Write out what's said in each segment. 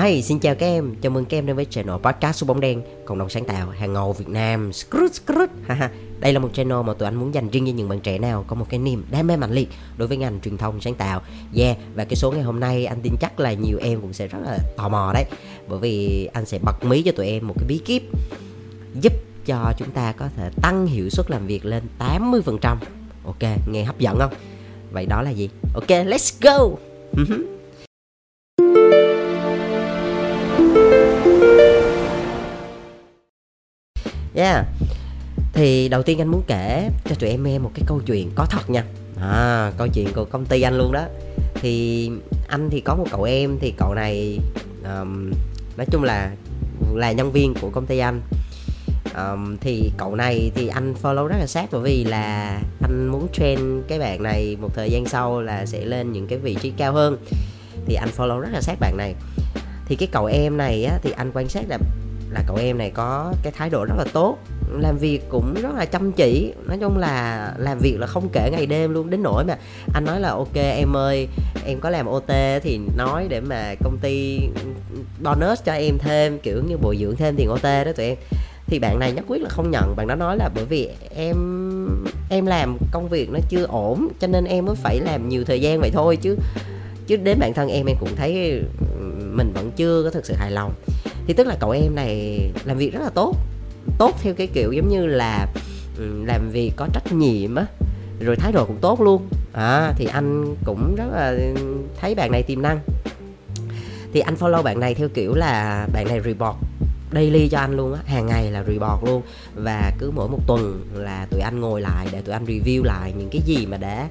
Hi, xin chào các em, chào mừng các em đến với channel podcast số bóng đen Cộng đồng sáng tạo hàng ngầu Việt Nam Skrut, skrut. Đây là một channel mà tụi anh muốn dành riêng cho những bạn trẻ nào có một cái niềm đam mê mạnh liệt đối với ngành truyền thông sáng tạo Yeah, và cái số ngày hôm nay anh tin chắc là nhiều em cũng sẽ rất là tò mò đấy Bởi vì anh sẽ bật mí cho tụi em một cái bí kíp Giúp cho chúng ta có thể tăng hiệu suất làm việc lên 80% Ok, nghe hấp dẫn không? Vậy đó là gì? Ok, let's go! Ừ Yeah. Thì đầu tiên anh muốn kể cho tụi em nghe một cái câu chuyện có thật nha. À, câu chuyện của công ty anh luôn đó. Thì anh thì có một cậu em thì cậu này um, nói chung là là nhân viên của công ty anh. Um, thì cậu này thì anh follow rất là sát bởi vì là anh muốn train cái bạn này một thời gian sau là sẽ lên những cái vị trí cao hơn thì anh follow rất là sát bạn này thì cái cậu em này á, thì anh quan sát là là cậu em này có cái thái độ rất là tốt, làm việc cũng rất là chăm chỉ. Nói chung là làm việc là không kể ngày đêm luôn, đến nỗi mà anh nói là, ok, em ơi, em có làm ot thì nói để mà công ty bonus cho em thêm, kiểu như bồi dưỡng thêm tiền ot đó tụi em. Thì bạn này nhất quyết là không nhận. Bạn đó nói là, bởi vì em em làm công việc nó chưa ổn, cho nên em mới phải làm nhiều thời gian vậy thôi. Chứ chứ đến bản thân em em cũng thấy mình vẫn chưa có thực sự hài lòng thì tức là cậu em này làm việc rất là tốt tốt theo cái kiểu giống như là làm việc có trách nhiệm á, rồi thái độ cũng tốt luôn. À thì anh cũng rất là thấy bạn này tiềm năng. Thì anh follow bạn này theo kiểu là bạn này report daily cho anh luôn á, hàng ngày là report luôn. Và cứ mỗi một tuần là tụi anh ngồi lại để tụi anh review lại những cái gì mà đã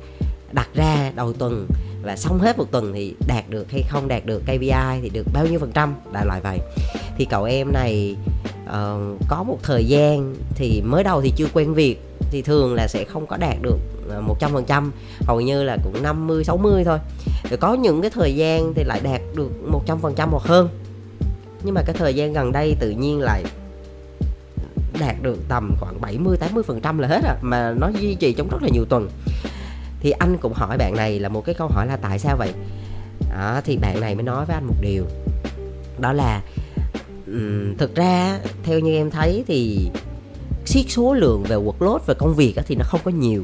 đặt ra đầu tuần và xong hết một tuần thì đạt được hay không đạt được KPI thì được bao nhiêu phần trăm đại loại vậy. Thì cậu em này uh, có một thời gian thì mới đầu thì chưa quen việc thì thường là sẽ không có đạt được ờ, một trăm phần trăm hầu như là cũng 50 60 thôi. Rồi có những cái thời gian thì lại đạt được một trăm phần trăm hoặc hơn. Nhưng mà cái thời gian gần đây tự nhiên lại đạt được tầm khoảng 70 80 phần trăm là hết à mà nó duy trì trong rất là nhiều tuần thì anh cũng hỏi bạn này là một cái câu hỏi là tại sao vậy? Đó, thì bạn này mới nói với anh một điều. Đó là um, thực ra theo như em thấy thì siết số lượng về workload về công việc thì nó không có nhiều.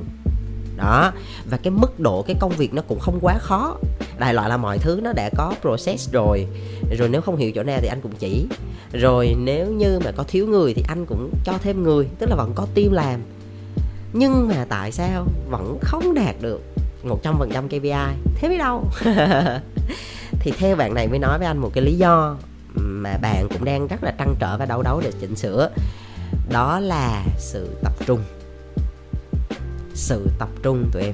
Đó và cái mức độ cái công việc nó cũng không quá khó. Đại loại là mọi thứ nó đã có process rồi. Rồi nếu không hiểu chỗ nào thì anh cũng chỉ. Rồi nếu như mà có thiếu người thì anh cũng cho thêm người tức là vẫn có team làm nhưng mà tại sao vẫn không đạt được 100% KPI thế biết đâu. Thì theo bạn này mới nói với anh một cái lý do mà bạn cũng đang rất là trăn trở và đấu đấu để chỉnh sửa. Đó là sự tập trung. Sự tập trung tụi em.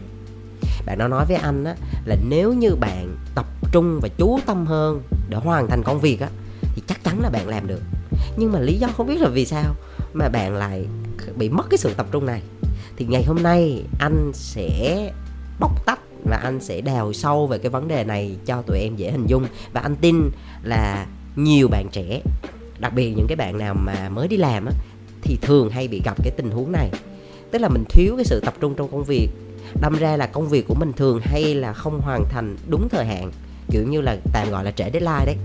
Bạn nó nói với anh á là nếu như bạn tập trung và chú tâm hơn để hoàn thành công việc á, thì chắc chắn là bạn làm được. Nhưng mà lý do không biết là vì sao mà bạn lại bị mất cái sự tập trung này thì ngày hôm nay anh sẽ bóc tách và anh sẽ đào sâu về cái vấn đề này cho tụi em dễ hình dung. Và anh tin là nhiều bạn trẻ, đặc biệt những cái bạn nào mà mới đi làm á, thì thường hay bị gặp cái tình huống này. Tức là mình thiếu cái sự tập trung trong công việc. Đâm ra là công việc của mình thường hay là không hoàn thành đúng thời hạn, kiểu như là tạm gọi là trễ deadline đấy.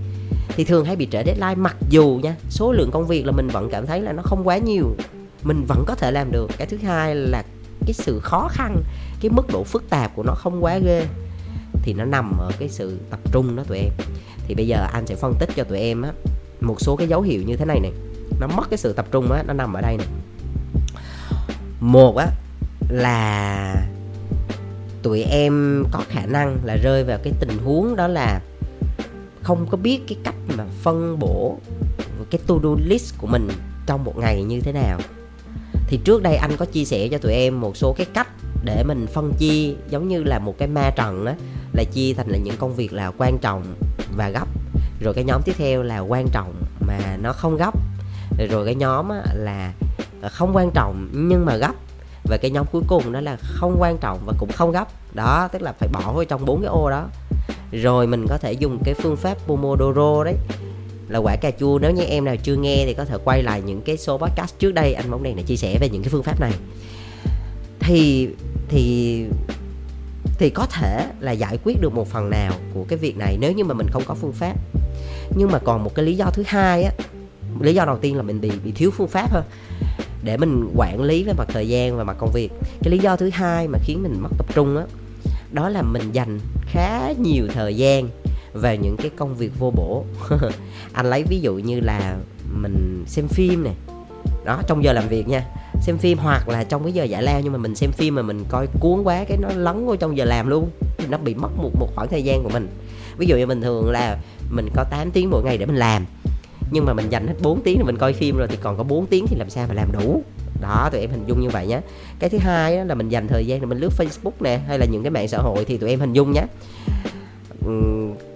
Thì thường hay bị trễ deadline mặc dù nha, số lượng công việc là mình vẫn cảm thấy là nó không quá nhiều mình vẫn có thể làm được. Cái thứ hai là cái sự khó khăn, cái mức độ phức tạp của nó không quá ghê, thì nó nằm ở cái sự tập trung đó tụi em. Thì bây giờ anh sẽ phân tích cho tụi em á, một số cái dấu hiệu như thế này này nó mất cái sự tập trung á, nó nằm ở đây này một á, là tụi em có khả năng là rơi vào cái tình huống đó là không có biết cái cách mà phân bổ cái to do list của mình trong một ngày như thế nào thì trước đây anh có chia sẻ cho tụi em một số cái cách để mình phân chia giống như là một cái ma trận á là chia thành là những công việc là quan trọng và gấp. Rồi cái nhóm tiếp theo là quan trọng mà nó không gấp. Rồi cái nhóm á, là ờ, không quan trọng nhưng mà gấp. Và cái nhóm cuối cùng đó là không quan trọng và cũng không gấp. Đó tức là phải bỏ vô trong bốn cái ô đó. Rồi mình có thể dùng cái phương pháp Pomodoro đấy là quả cà chua. Nếu như em nào chưa nghe thì có thể quay lại những cái số podcast trước đây. Anh bóng đèn đã chia sẻ về những cái phương pháp này. Thì thì thì có thể là giải quyết được một phần nào của cái việc này nếu như mà mình không có phương pháp. Nhưng mà còn một cái lý do thứ hai á lý do đầu tiên là mình bị bị thiếu phương pháp thôi. Để mình quản lý về mặt thời gian và mặt công việc. Cái lý do thứ hai mà khiến mình mất tập trung á đó, đó là mình dành khá nhiều thời gian về những cái công việc vô bổ. Anh lấy ví dụ như là mình xem phim này đó, trong giờ làm việc nha. Xem phim hoặc là trong cái giờ giải lao, nhưng mà mình xem phim mà mình coi cuốn quá, cái nó lấn vô trong giờ làm luôn. Nó bị mất một một khoảng thời gian của mình. Ví dụ như bình thường là mình có 8 tiếng mỗi ngày để mình làm, nhưng mà mình dành hết 4 tiếng để mình coi phim rồi thì còn có 4 tiếng thì làm sao mà làm đủ? Đó, tụi em hình dung như vậy nhé cái thứ hai là mình dành thời gian để mình lướt facebook nè, hay là những cái mạng xã hội thì tụi em hình dung nhé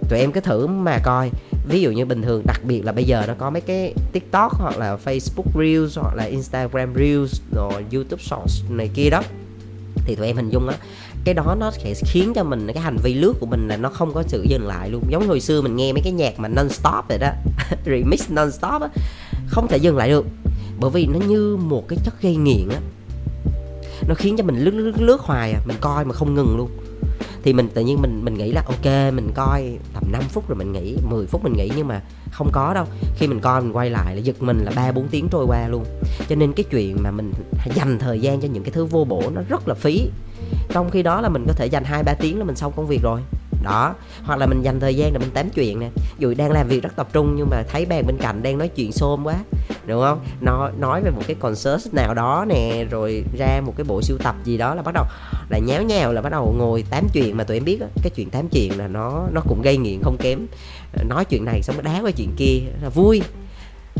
tụi em cứ thử mà coi. Ví dụ như bình thường, đặc biệt là bây giờ nó có mấy cái tiktok hoặc là facebook reels hoặc là instagram reels rồi youtube shorts này kia đó. Thì tụi em hình dung á, cái đó nó sẽ khiến cho mình, cái hành vi lướt của mình là nó không có sự dừng lại luôn. Giống hồi xưa mình nghe mấy cái nhạc mà non stop vậy đó, remix non stop á, không thể dừng lại được. Bởi vì nó như một cái chất gây nghiện á. Nó khiến cho mình lướt lướt lướt hoài à mình coi mà không ngừng luôn thì mình tự nhiên mình mình nghĩ là ok, mình coi tầm 5 phút rồi mình nghỉ 10 phút mình nghỉ nhưng mà không có đâu. Khi mình coi, mình quay lại là giật mình là ba bốn tiếng trôi qua luôn. Cho nên cái chuyện mà mình dành thời gian cho những cái thứ vô bổ nó rất là phí. Trong khi đó là mình có thể dành hai ba tiếng là mình xong công việc rồi đó hoặc là mình dành thời gian để mình tám chuyện nè. Dù đang làm việc rất tập trung nhưng mà thấy bạn bên cạnh đang nói chuyện xôm quá đúng không? Nói nói về một cái concert nào đó nè rồi ra một cái bộ sưu tập gì đó là bắt đầu là nháo nhào là bắt đầu ngồi tám chuyện. Mà tụi em biết đó, cái chuyện tám chuyện là nó nó cũng gây nghiện không kém. Ờ, nói chuyện này xong nó đá qua chuyện kia là vui.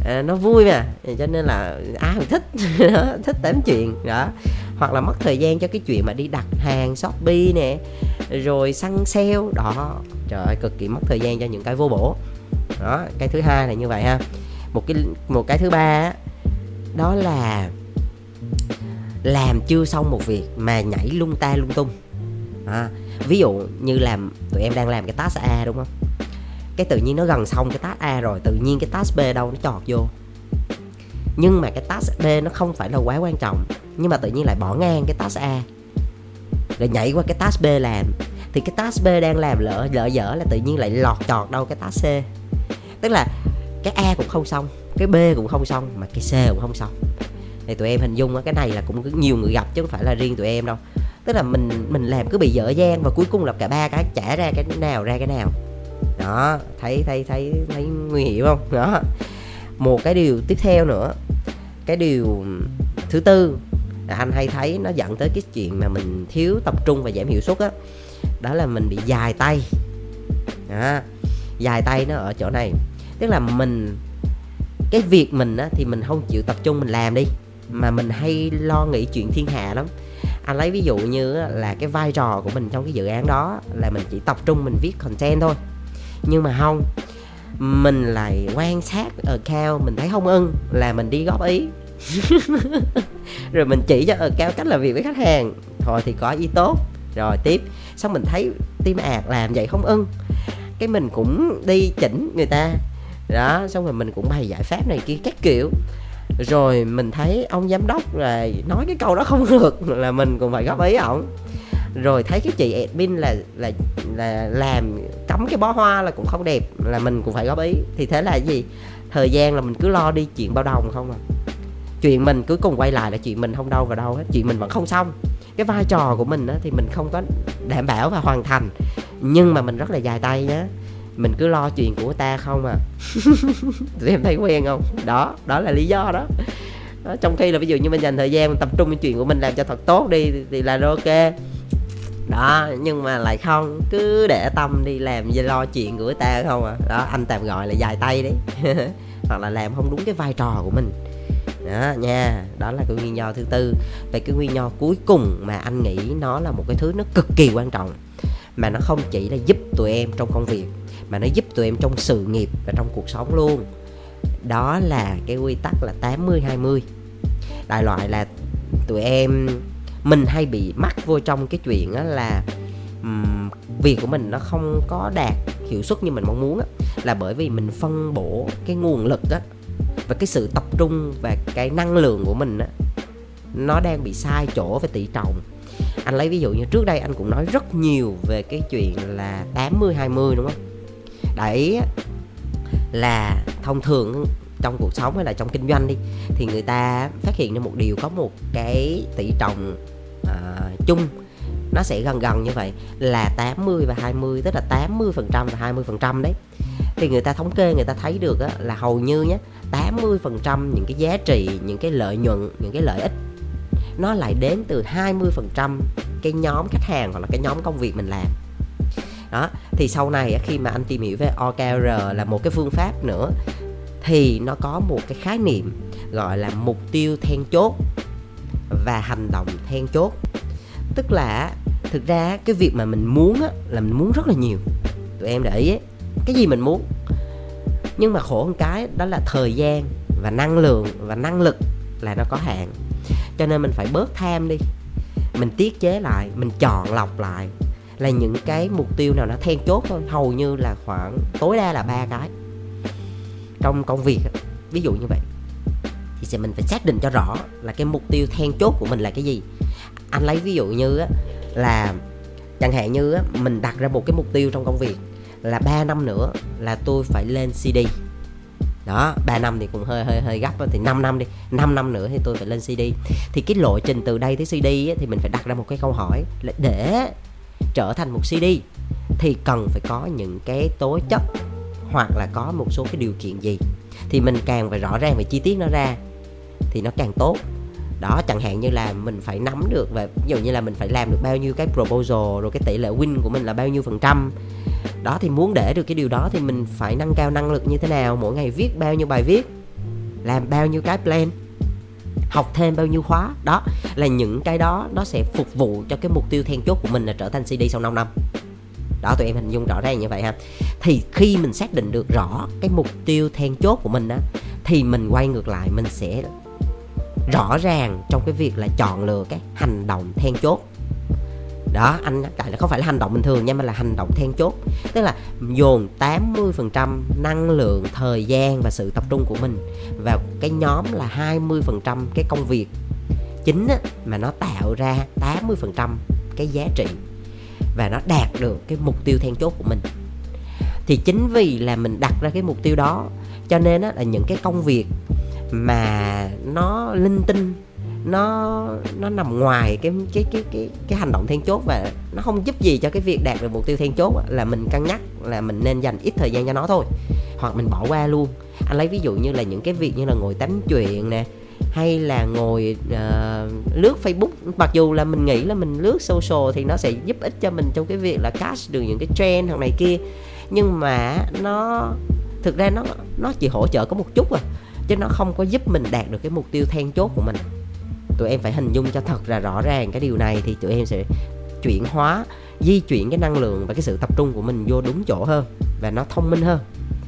À, nó vui mà cho nên là à, ai cũng thích. Thích tám chuyện đó hoặc là mất thời gian cho cái chuyện mà đi đặt hàng shopee nè rồi săn sale đó. Trời ơi cực kỳ mất thời gian cho những cái vô bổ. Đó cái thứ hai là như vậy ha. Một cái một cái thứ ba đó là làm chưa xong một việc mà nhảy lung ta lung tung. À, ví dụ như làm tụi em đang làm cái task A đúng không? Cái tự nhiên nó gần xong cái task A rồi tự nhiên cái task B đâu nó chọt vô. Nhưng mà cái task B nó không phải là quá quan trọng nhưng mà tự nhiên lại bỏ ngang cái task A. Rồi nhảy qua cái task B làm. Thì cái task B đang làm lỡ lỡ dở là tự nhiên lại lọt trọt đâu cái task C. Tức là cái A cũng không xong, cái B cũng không xong, mà cái C cũng không xong. Thì tụi em hình dung cái này là cũng nhiều người gặp chứ không phải là riêng tụi em đâu. Tức là mình mình làm cứ bị dở dang và cuối cùng là cả ba cái trả ra cái nào ra cái nào. Đó, thấy thấy thấy thấy nguy hiểm không? Đó. Một cái điều tiếp theo nữa, cái điều thứ tư là anh hay thấy nó dẫn tới cái chuyện mà mình thiếu tập trung và giảm hiệu suất á đó, đó là mình bị dài tay. À, dài tay nó ở chỗ này. Tức là mình cái việc mình á thì mình không chịu tập trung mình làm đi mà mình hay lo nghĩ chuyện thiên hạ lắm. Anh lấy ví dụ như là cái vai trò của mình trong cái dự án đó là mình chỉ tập trung mình viết content thôi. Nhưng mà không mình lại quan sát ở cao mình thấy không ưng là mình đi góp ý. rồi mình chỉ cho ở cao cách làm việc với khách hàng. Thôi thì có ý tốt. Rồi tiếp. Xong mình thấy team ạt làm vậy không ưng. Cái mình cũng đi chỉnh người ta. Đó, xong rồi mình cũng bày giải pháp này kia các kiểu. Rồi mình thấy ông giám đốc là nói cái câu đó không được, là mình cũng phải góp ý ổng. Rồi thấy cái chị admin là là là làm cắm cái bó hoa là cũng không đẹp, là mình cũng phải góp ý. Thì thế là gì? Thời gian là mình cứ lo đi chuyện bao đồng không à chuyện mình cứ cùng quay lại là chuyện mình không đâu vào đâu hết chuyện mình vẫn không xong. Cái vai trò của mình á, thì mình không có đảm bảo và hoàn thành. Nhưng mà mình rất là dài tay nhá. Mình cứ lo chuyện của ta không à. Tụi em thấy quen không? Đó đó là lý do đó. đó trong khi là ví dụ như mình dành thời gian mình tập trung vào chuyện của mình làm cho thật tốt đi thì, thì là ok. Đó nhưng mà lại không cứ để tâm đi làm gì lo chuyện của ta không à. Đó anh tạm gọi là dài tay đấy hoặc là làm không đúng cái vai trò của mình đó nha. Đó là cái nguyên do thứ tư. Về cái nguyên do cuối cùng mà anh nghĩ nó là một cái thứ nó cực kỳ quan trọng mà nó không chỉ là giúp tụi em trong công việc mà nó giúp tụi em trong sự nghiệp và trong cuộc sống luôn. Đó là cái quy tắc là 80 20 đại loại là tụi em mình hay bị mắc vô trong cái chuyện đó là um, việc của mình nó không có đạt hiệu suất như mình mong muốn á là bởi vì mình phân bổ cái nguồn lực á và cái sự tập trung và cái năng lượng của mình á nó đang bị sai chỗ về tỷ trọng. Anh lấy ví dụ như trước đây anh cũng nói rất nhiều về cái chuyện là 80 20 đúng không? Đấy là thông thường trong cuộc sống hay là trong kinh doanh đi thì người ta phát hiện ra một điều có một cái tỷ trọng à, chung nó sẽ gần gần như vậy là 80 và 20 tức là 80 phần trăm và 20 phần trăm đấy. Thì người ta thống kê người ta thấy được á, là hầu như nhé 80 phần trăm những cái giá trị những cái lợi nhuận những cái lợi ích nó lại đến từ 20 phần trăm cái nhóm khách hàng hoặc là cái nhóm công việc mình làm. Đó thì sau này khi mà anh tìm hiểu về OKR là một cái phương pháp nữa thì nó có một cái khái niệm gọi là mục tiêu then chốt và hành động then chốt. Tức là thực ra cái việc mà mình muốn á, là mình muốn rất là nhiều. Tụi em để ý ấy, cái gì mình muốn? Nhưng mà khổ một cái đó là thời gian và năng lượng và năng lực là nó có hạn. Cho nên mình phải bớt tham đi. Mình tiết chế lại, mình chọn lọc lại là những cái mục tiêu nào nó then chốt thôi. Hầu như là khoảng, tối đa là ba cái. Trong công việc ví dụ như vậy, thì sẽ mình phải xác định cho rõ là cái mục tiêu then chốt của mình là cái gì. Anh lấy ví dụ như là chẳng hạn như mình đặt ra một cái mục tiêu trong công việc là 3 năm nữa là tôi phải lên CD đó 3 năm thì cũng hơi hơi hơi gấp thì 5 năm đi 5 năm nữa thì tôi phải lên CD thì cái lộ trình từ đây tới CD ấy, thì mình phải đặt ra một cái câu hỏi là để trở thành một CD thì cần phải có những cái tố chất hoặc là có một số cái điều kiện gì? Thì mình càng phải rõ ràng về chi tiết nó ra thì nó càng tốt. Đó chẳng hạn như là mình phải nắm được và ví dụ như là mình phải làm được bao nhiêu cái proposal rồi cái tỷ lệ win của mình là bao nhiêu phần trăm đó, thì muốn để được cái điều đó thì mình phải nâng cao năng lực như thế nào, mỗi ngày viết bao nhiêu bài viết, làm bao nhiêu cái plan, học thêm bao nhiêu khóa. Đó là những cái đó nó sẽ phục vụ cho cái mục tiêu then chốt của mình là trở thành CD sau 5 năm. Đó, tụi em hình dung rõ ràng như vậy ha. Thì khi mình xác định được rõ cái mục tiêu then chốt của mình á, thì mình quay ngược lại, mình sẽ rõ ràng trong cái việc là chọn lựa cái hành động then chốt đó anh tại là không phải là hành động bình thường nha mà là hành động then chốt. Tức là dồn 80% năng lượng thời gian và sự tập trung của mình vào cái nhóm là 20% cái công việc chính á, mà nó tạo ra 80% cái giá trị và nó đạt được cái mục tiêu then chốt của mình. Thì chính vì là mình đặt ra cái mục tiêu đó cho nên á, là những cái công việc mà nó linh tinh nó nó nằm ngoài cái cái cái cái cái hành động then chốt và nó không giúp gì cho cái việc đạt được mục tiêu then chốt là mình cân nhắc là mình nên dành ít thời gian cho nó thôi. Hoặc mình bỏ qua luôn. Anh lấy ví dụ như là những cái việc như là ngồi tắm chuyện nè hay là ngồi uh, lướt Facebook. Mặc dù là mình nghĩ là mình lướt social thì nó sẽ giúp ích cho mình trong cái việc là catch được những cái trend hoặc này kia. Nhưng mà nó thực ra nó nó chỉ hỗ trợ có một chút à chứ nó không có giúp mình đạt được cái mục tiêu then chốt của mình tụi em phải hình dung cho thật là rõ ràng cái điều này thì tụi em sẽ chuyển hóa di chuyển cái năng lượng và cái sự tập trung của mình vô đúng chỗ hơn và nó thông minh hơn.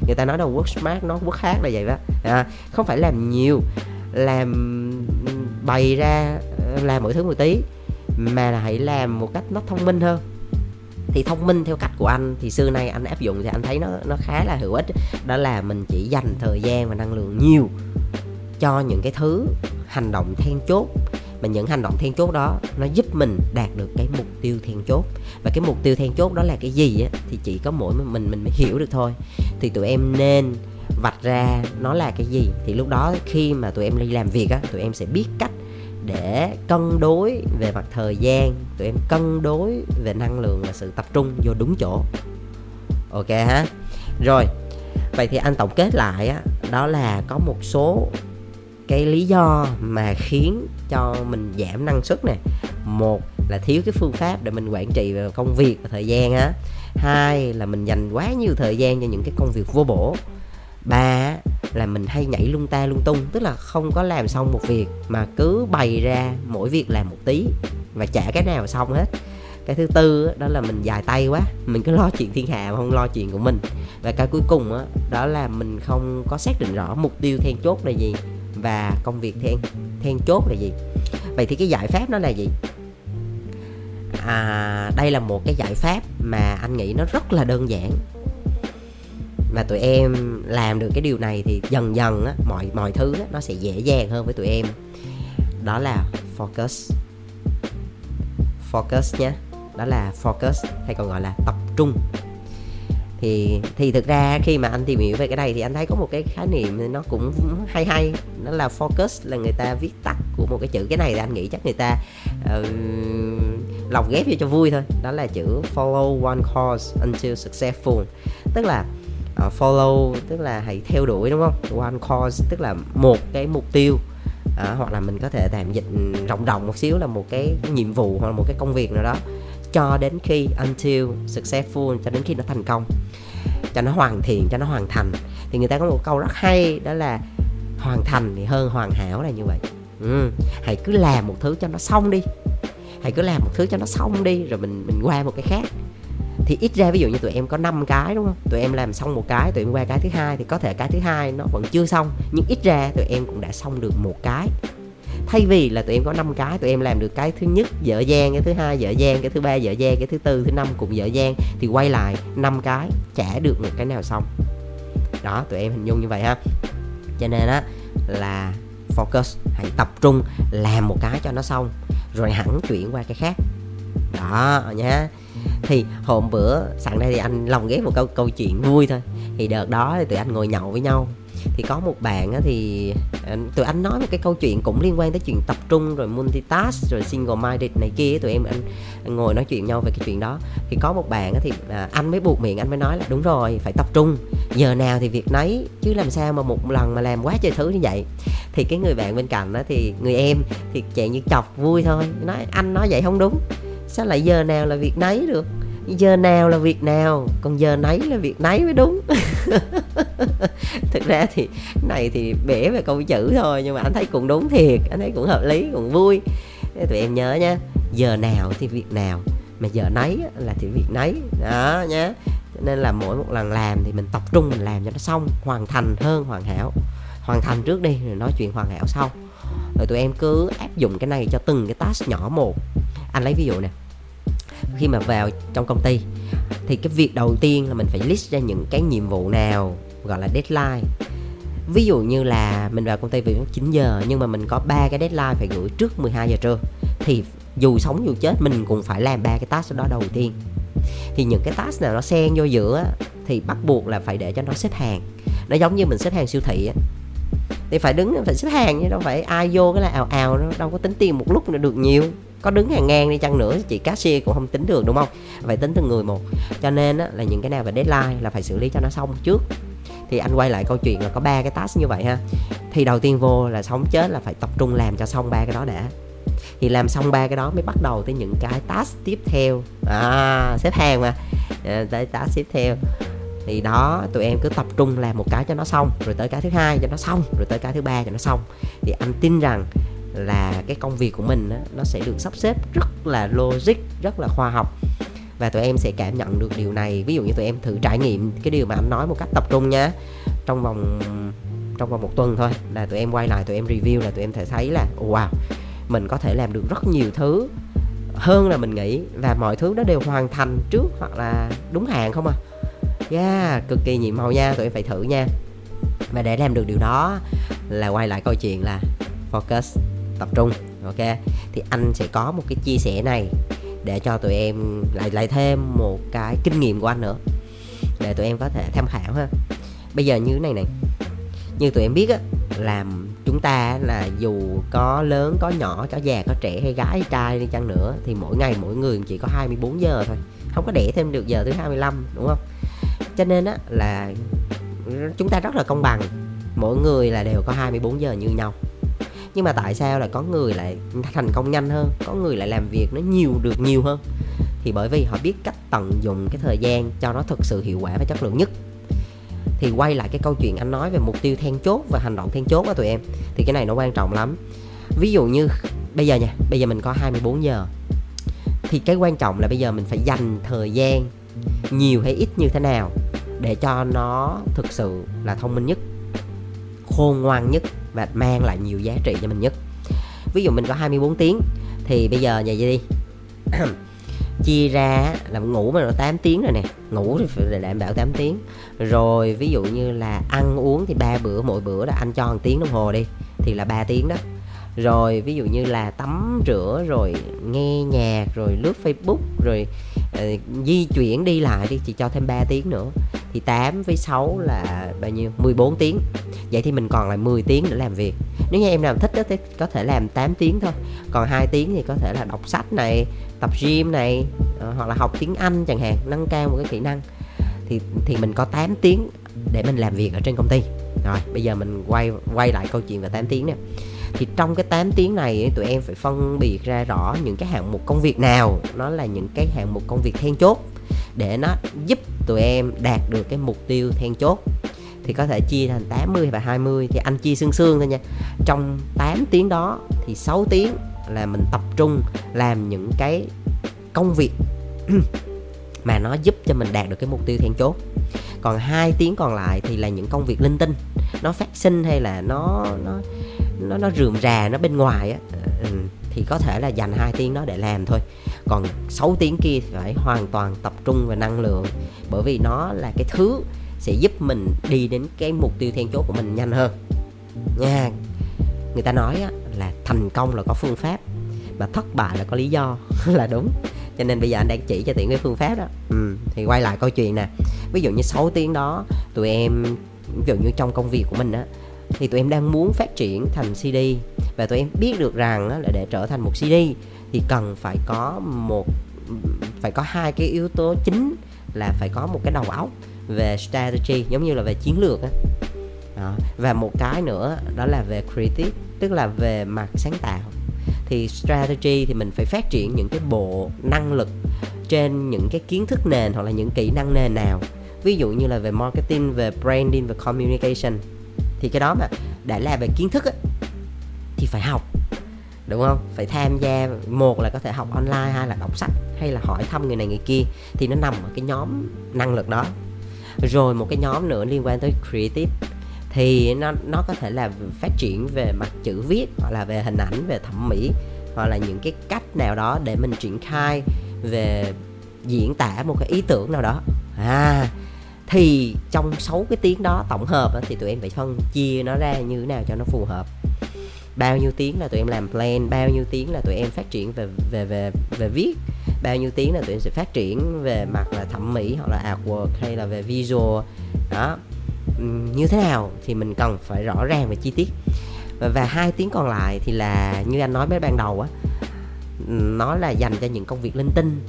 Người ta nói đâu work smart nó work hard là vậy đó. À, không phải làm nhiều làm bày ra ờ, làm mọi thứ một tí mà là hãy làm một cách nó thông minh hơn. Thì thông minh theo cách của anh thì xưa nay anh áp dụng thì anh thấy nó nó khá là hữu ích. Đó là mình chỉ dành thời gian và năng lượng nhiều cho những cái thứ hành động then chốt. Mà những hành động then chốt đó, nó giúp mình đạt được cái mục tiêu then chốt. Và cái mục tiêu then chốt đó là cái gì á, thì chỉ có mỗi mình mình mới hiểu được thôi. Thì tụi em nên vạch ra nó là cái gì. Thì lúc đó khi mà tụi em đi làm việc á, tụi em sẽ biết cách để cân đối về mặt thời gian. Tụi em cân đối về năng lượng và sự tập trung vô đúng chỗ. Ok ha? Rồi, vậy thì anh tổng kết lại á, đó là có một số cái lý do mà khiến cho mình giảm năng suất nè. Một là thiếu cái phương pháp để mình quản trị về công việc và thời gian á. Hai là mình dành quá nhiều thời gian cho những cái công việc vô bổ. Ba là mình hay nhảy lung ta lung tung tức là không có làm xong một việc mà cứ bày ra mỗi việc làm một tí và chả cái nào xong hết. Cái thứ tư đó là mình dài tay quá mình cứ lo chuyện thiên hạ mà không lo chuyện của mình. Và cái cuối cùng đó, đó là mình không có xác định rõ mục tiêu then chốt là gì và công việc then then chốt là gì? Vậy thì cái giải pháp nó là gì? À đây là một cái giải pháp mà anh nghĩ nó rất là đơn giản. Mà tụi em làm được cái điều này thì dần dần á, mọi mọi thứ á, nó sẽ dễ dàng hơn với tụi em. Đó là focus. Focus nhé đó là focus hay còn gọi là tập trung thì thì thực ra khi mà anh tìm hiểu về cái này thì anh thấy có một cái khái niệm nó cũng hay hay nó là focus là người ta viết tắt của một cái chữ. Cái này thì anh nghĩ chắc người ta ờ, uh, lọc ghép vô cho vui thôi. Đó là chữ follow one cause until successful. Tức là uh, follow tức là hãy theo đuổi đúng không? One cause tức là một cái mục tiêu. À, hoặc là mình có thể tạm dịch ừ, rộng rộng một xíu là một cái nhiệm vụ hoặc là một cái công việc nào đó cho đến khi until successful, cho đến khi nó thành công, cho nó hoàn thiện, cho nó hoàn thành. Thì người ta có một câu rất hay, đó là hoàn thành thì hơn hoàn hảo là như vậy. Ừ. hãy cứ làm một thứ cho nó xong đi. Hãy cứ làm một thứ cho nó xong đi, rồi mình mình qua một cái khác. Thì ít ra ví dụ như tụi em có 5 cái, đúng không? Tụi em làm xong một cái, tụi em qua cái thứ hai, thì có thể cái thứ hai nó vẫn chưa xong. Nhưng ít ra tụi em cũng đã xong được một cái thay vì là tụi em có 5 cái, tụi em làm được cái thứ nhất, dở dang, cái thứ hai dở dang, cái thứ ba dở dang, cái thứ tư, thứ năm cũng dở dang, thì quay lại năm cái, chả được một cái nào xong. Đó, tụi em hình dung như vậy ha. Cho nên á, là focus, hãy tập trung, làm một cái cho nó xong, rồi hẳn chuyển qua cái khác. Đó, nhá. Thì hôm bữa sẵn đây thì anh lòng ghép một câu câu chuyện vui thôi. Thì đợt đó thì tụi anh ngồi nhậu với nhau thì có một bạn á thì à, tụi anh nói một cái câu chuyện cũng liên quan tới chuyện tập trung rồi multitask rồi single minded này kia tụi em anh, anh ngồi nói chuyện nhau về cái chuyện đó. Thì có một bạn á thì à, anh mới buộc miệng anh mới nói là đúng rồi phải tập trung. Giờ nào thì việc nấy chứ làm sao mà một lần mà làm quá trời thứ như vậy? Thì cái người bạn bên cạnh đó thì người em thì chạy như chọc vui thôi. Nói anh nói vậy không đúng. Sao lại giờ nào là việc nấy được? Giờ nào là việc nào, còn giờ nấy là việc nấy mới đúng. Thực ra thì này thì bể về câu chữ thôi, nhưng mà anh thấy cũng đúng thiệt, anh thấy cũng hợp lý, cũng vui. Tụi em nhớ nha, giờ nào thì việc nào, mà giờ nấy là thì việc nấy. Đó nhé nên là mỗi một lần làm thì mình tập trung mình làm cho nó xong, hoàn thành hơn hoàn hảo. Hoàn thành trước đi, rồi nói chuyện hoàn hảo sau. Rồi tụi em cứ áp dụng cái này cho từng cái task nhỏ một. Anh lấy ví dụ nè khi mà vào trong công ty, thì cái việc đầu tiên là mình phải list ra những cái nhiệm vụ nào gọi là deadline. Ví dụ như là mình vào công ty vì 9 giờ, nhưng mà mình có ba cái deadline phải gửi trước 12 giờ trưa, thì dù sống dù chết mình cũng phải làm ba cái task đó đầu tiên. Thì những cái task nào nó xen vô giữa thì bắt buộc là phải để cho nó xếp hàng. Nó giống như mình xếp hàng siêu thị á. Thì phải đứng, phải xếp hàng chứ đâu phải ai vô cái là ào ào nó đâu có tính tiền một lúc nữa được nhiều có đứng hàng ngang đi chăng nữa chị cashier cũng không tính được đúng không? Phải tính từng người một. Cho nên á, là những cái nào về deadline là phải xử lý cho nó xong trước. Thì anh quay lại câu chuyện là có ba cái task như vậy ha. Thì đầu tiên vô là sống chết là phải tập trung làm cho xong ba cái đó đã. Thì làm xong ba cái đó mới bắt đầu tới những cái task tiếp theo. À xếp hàng mà. À, tới task tiếp theo. Thì đó tụi em cứ tập trung làm một cái cho nó xong rồi tới cái thứ hai cho nó xong rồi tới cái thứ ba cho nó xong. Thì anh tin rằng là cái công việc của mình đó, nó sẽ được sắp xếp rất là logic rất là khoa học. Và tụi em sẽ cảm nhận được điều này. Ví dụ như tụi em thử trải nghiệm cái điều mà anh nói một cách tập trung nhá. Trong vòng trong vòng một tuần thôi là tụi em quay lại tụi em review là tụi em thể thấy là wow mình có thể làm được rất nhiều thứ hơn là mình nghĩ. Và mọi thứ nó đều hoàn thành trước hoặc là đúng hạn không à? Yeah cực kỳ nhiệm màu nha tụi em phải thử nha. Và để làm được điều đó là quay lại câu chuyện là focus tập trung, ok? Thì anh sẽ có một cái chia sẻ này để cho tụi em lại lại thêm một cái kinh nghiệm của anh nữa, để tụi em có thể tham khảo ha. Bây giờ như thế này này, như tụi em biết á làm chúng ta là dù có lớn, có nhỏ, có già, có trẻ hay gái hay trai đi chăng nữa, thì mỗi ngày mỗi người chỉ có 24 giờ thôi, không có đẻ thêm được giờ thứ 25 đúng không? Cho nên á, là chúng ta rất là công bằng, mỗi người là đều có 24 giờ như nhau nhưng mà tại sao lại có người lại thành công nhanh hơn? Có người lại làm việc nó nhiều được nhiều hơn? Thì bởi vì họ biết cách tận dụng cái thời gian cho nó thực sự hiệu quả và chất lượng nhất. Thì quay lại cái câu chuyện anh nói về mục tiêu then chốt và hành động then chốt á tụi em. Thì cái này nó quan trọng lắm. Ví dụ như, bây giờ nha, bây giờ mình có 24 giờ. Thì cái quan trọng là bây giờ mình phải dành thời gian nhiều hay ít như thế nào để cho nó thực sự là thông minh nhất, khôn ngoan nhất và mang lại nhiều giá trị cho mình nhất. Ví dụ mình có 24 tiếng thì bây giờ vậy đi. Chia ra là ngủ mà nó 8 tiếng rồi nè ngủ thì phải đảm bảo 8 tiếng. Rồi ví dụ như là ăn uống thì ba bữa mỗi bữa là anh cho một tiếng đồng hồ đi thì là 3 tiếng đó. Rồi ví dụ như là tắm rửa rồi nghe nhạc rồi lướt facebook rồi uh, di chuyển đi lại đi chỉ cho thêm 3 tiếng nữa thì 8 với 6 là bao nhiêu? 14 tiếng. Vậy thì mình còn lại 10 tiếng để làm việc. Nếu như em nào thích đó thì có thể làm 8 tiếng thôi. Còn 2 tiếng thì có thể là đọc sách này, tập gym này ờ, hoặc là học tiếng Anh chẳng hạn, nâng cao một cái kỹ năng. Thì thì mình có 8 tiếng để mình làm việc ở trên công ty. Rồi, bây giờ mình quay quay lại câu chuyện về 8 tiếng nè. Thì trong cái 8 tiếng này tụi em phải phân biệt ra rõ những cái hạng mục công việc nào. Nó là những cái hạng mục công việc then chốt để nó giúp tụi em đạt được cái mục tiêu then chốt thì có thể chia thành 80 và 20 thì anh chia xương xương thôi nha. Trong 8 tiếng đó thì 6 tiếng là mình tập trung làm những cái công việc mà nó giúp cho mình đạt được cái mục tiêu then chốt. Còn hai tiếng còn lại thì là những công việc linh tinh. Nó phát sinh hay là nó nó nó nó rườm rà nó bên ngoài á ừ, thì có thể là dành hai tiếng đó để làm thôi còn 6 tiếng kia phải hoàn toàn tập trung vào năng lượng. Bởi vì nó là cái thứ sẽ giúp mình đi đến cái mục tiêu then chốt của mình nhanh hơn. Nha người ta nói á, là thành công là có phương pháp mà thất bại là có lý do. Là đúng. Cho nên bây giờ anh đang chỉ cho tiện cái phương pháp đó. Ừ, thì quay lại câu chuyện nè. Ví dụ như 6 tiếng đó tụi em ví dụ như trong công việc của mình á thì tụi em đang muốn phát triển thành CD và tụi em biết được rằng á, là để trở thành một CD thì cần phải có một phải có hai cái yếu tố chính là phải có một cái đầu óc về strategy giống như là về chiến lược á. Đó. và một cái nữa đó là về creative tức là về mặt sáng tạo. Thì strategy thì mình phải phát triển những cái bộ năng lực trên những cái kiến thức nền hoặc là những kỹ năng nền nào. Ví dụ như là về marketing về branding về communication. Thì cái đó mà để là về kiến thức ấy, thì phải học đúng không? Phải tham gia, một là có thể học online, hai là đọc sách, hay là hỏi thăm người này người kia, thì nó nằm ở cái nhóm năng lực đó. Rồi một cái nhóm nữa liên quan tới creative, thì nó nó có thể là phát triển về mặt chữ viết, hoặc là về hình ảnh, về thẩm mỹ, hoặc là những cái cách nào đó để mình triển khai về diễn tả một cái ý tưởng nào đó. À thì trong 6 cái tiếng đó tổng hợp thì tụi em phải phân chia nó ra như thế nào cho nó phù hợp bao nhiêu tiếng là tụi em làm plan bao nhiêu tiếng là tụi em phát triển về về về về viết bao nhiêu tiếng là tụi em sẽ phát triển về mặt là thẩm mỹ hoặc là artwork hay là về visual. Đó. Ừ, như thế nào thì mình cần phải rõ ràng về chi tiết. Và, và hai tiếng còn lại thì là như anh nói với ban đầu á nó là dành cho những công việc linh tinh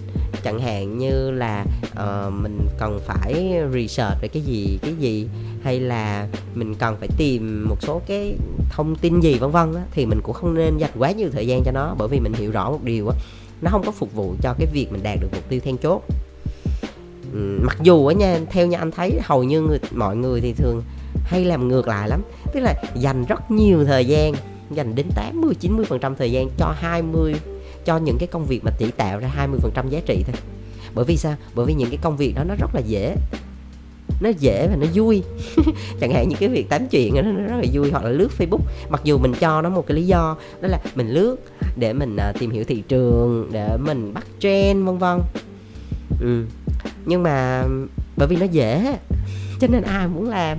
chẳng hạn như là uh, mình cần phải research về cái gì cái gì hay là mình cần phải tìm một số cái thông tin gì vân vân thì mình cũng không nên dành quá nhiều thời gian cho nó bởi vì mình hiểu rõ một điều á nó không có phục vụ cho cái việc mình đạt được mục tiêu then chốt. Ừ, mặc dù á nha theo như anh thấy hầu như người, mọi người thì thường hay làm ngược lại lắm. Tức là dành rất nhiều thời gian dành đến 80 90 phần trăm thời gian cho 20 cho những cái công việc mà chỉ tạo ra 20 phần trăm giá trị thôi. Bởi vì sao? Bởi vì những cái công việc đó nó rất là dễ. Nó dễ và nó vui. Chẳng hạn những cái việc tám chuyện đó, nó rất là vui. Hoặc là lướt facebook. Mặc dù mình cho nó một cái lý do đó là mình lướt để mình uh, tìm hiểu thị trường để mình bắt trend vân vân. Ừ. nhưng mà bởi vì nó dễ cho nên ai muốn làm.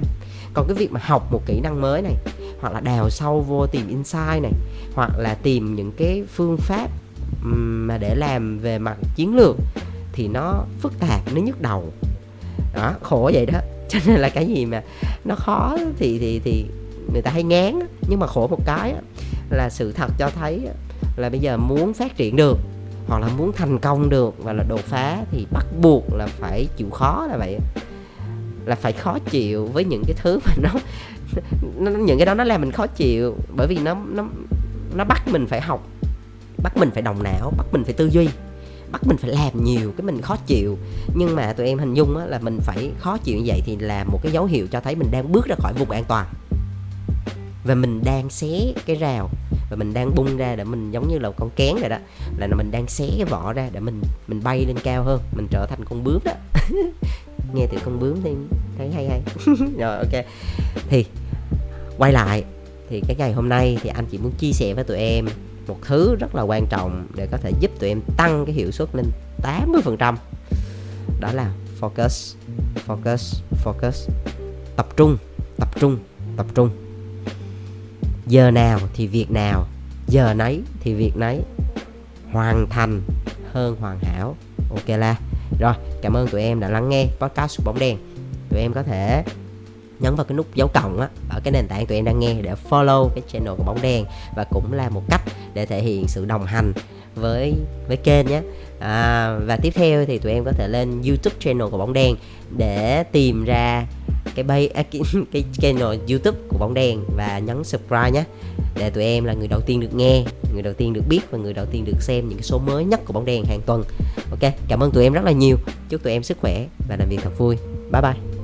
Còn cái việc mà học một kỹ năng mới này hoặc là đào sâu vô tìm insight này hoặc là tìm những cái phương pháp mà để làm về mặt chiến lược thì nó phức tạp nó nhức đầu. Đó khổ vậy đó. Cho nên là cái gì mà nó khó thì thì thì người ta hay ngán nhưng mà khổ một cái là sự thật cho thấy là bây giờ muốn phát triển được hoặc là muốn thành công được và là đột phá thì bắt buộc là phải chịu khó là vậy là phải khó chịu với những cái thứ mà nó, nó những cái đó nó làm mình khó chịu bởi vì nó nó nó bắt mình phải học bắt mình phải đồng não bắt mình phải tư duy bắt mình phải làm nhiều cái mình khó chịu. Nhưng mà tụi em hình dung á, là mình phải khó chịu như vậy thì là một cái dấu hiệu cho thấy mình đang bước ra khỏi vùng an toàn. Và mình đang xé cái rào và mình đang bung ra để mình giống như là con kén rồi đó là mình đang xé cái vỏ ra để mình mình bay lên cao hơn mình trở thành con bướm đó. Nghe từ con bướm thì thấy hay hay. Rồi ok. Thì quay lại thì cái ngày hôm nay thì anh chỉ muốn chia sẻ với tụi em một thứ rất là quan trọng để có thể giúp tụi em tăng cái hiệu suất lên 80% đó là focus focus focus. Tập trung tập trung tập trung. Giờ nào thì việc nào, giờ nấy thì việc nấy. Hoàn thành hơn hoàn hảo. Ok la. Rồi, cảm ơn tụi em đã lắng nghe podcast bóng đen. Tụi em có thể nhấn vào cái nút dấu cộng á, ở cái nền tảng tụi em đang nghe để follow cái channel của bóng đen. Và cũng là một cách để thể hiện sự đồng hành với với kênh nhé. À, và tiếp theo thì tụi em có thể lên youtube channel của bóng đen để tìm ra cái bay à, cái, cái channel youtube của bóng đen và nhấn subscribe nhé. Để tụi em là người đầu tiên được nghe người đầu tiên được biết và người đầu tiên được xem những cái số mới nhất của bóng đen hàng tuần. Ok cảm ơn tụi em rất là nhiều. Chúc tụi em sức khỏe và làm việc thật vui. Bye bye.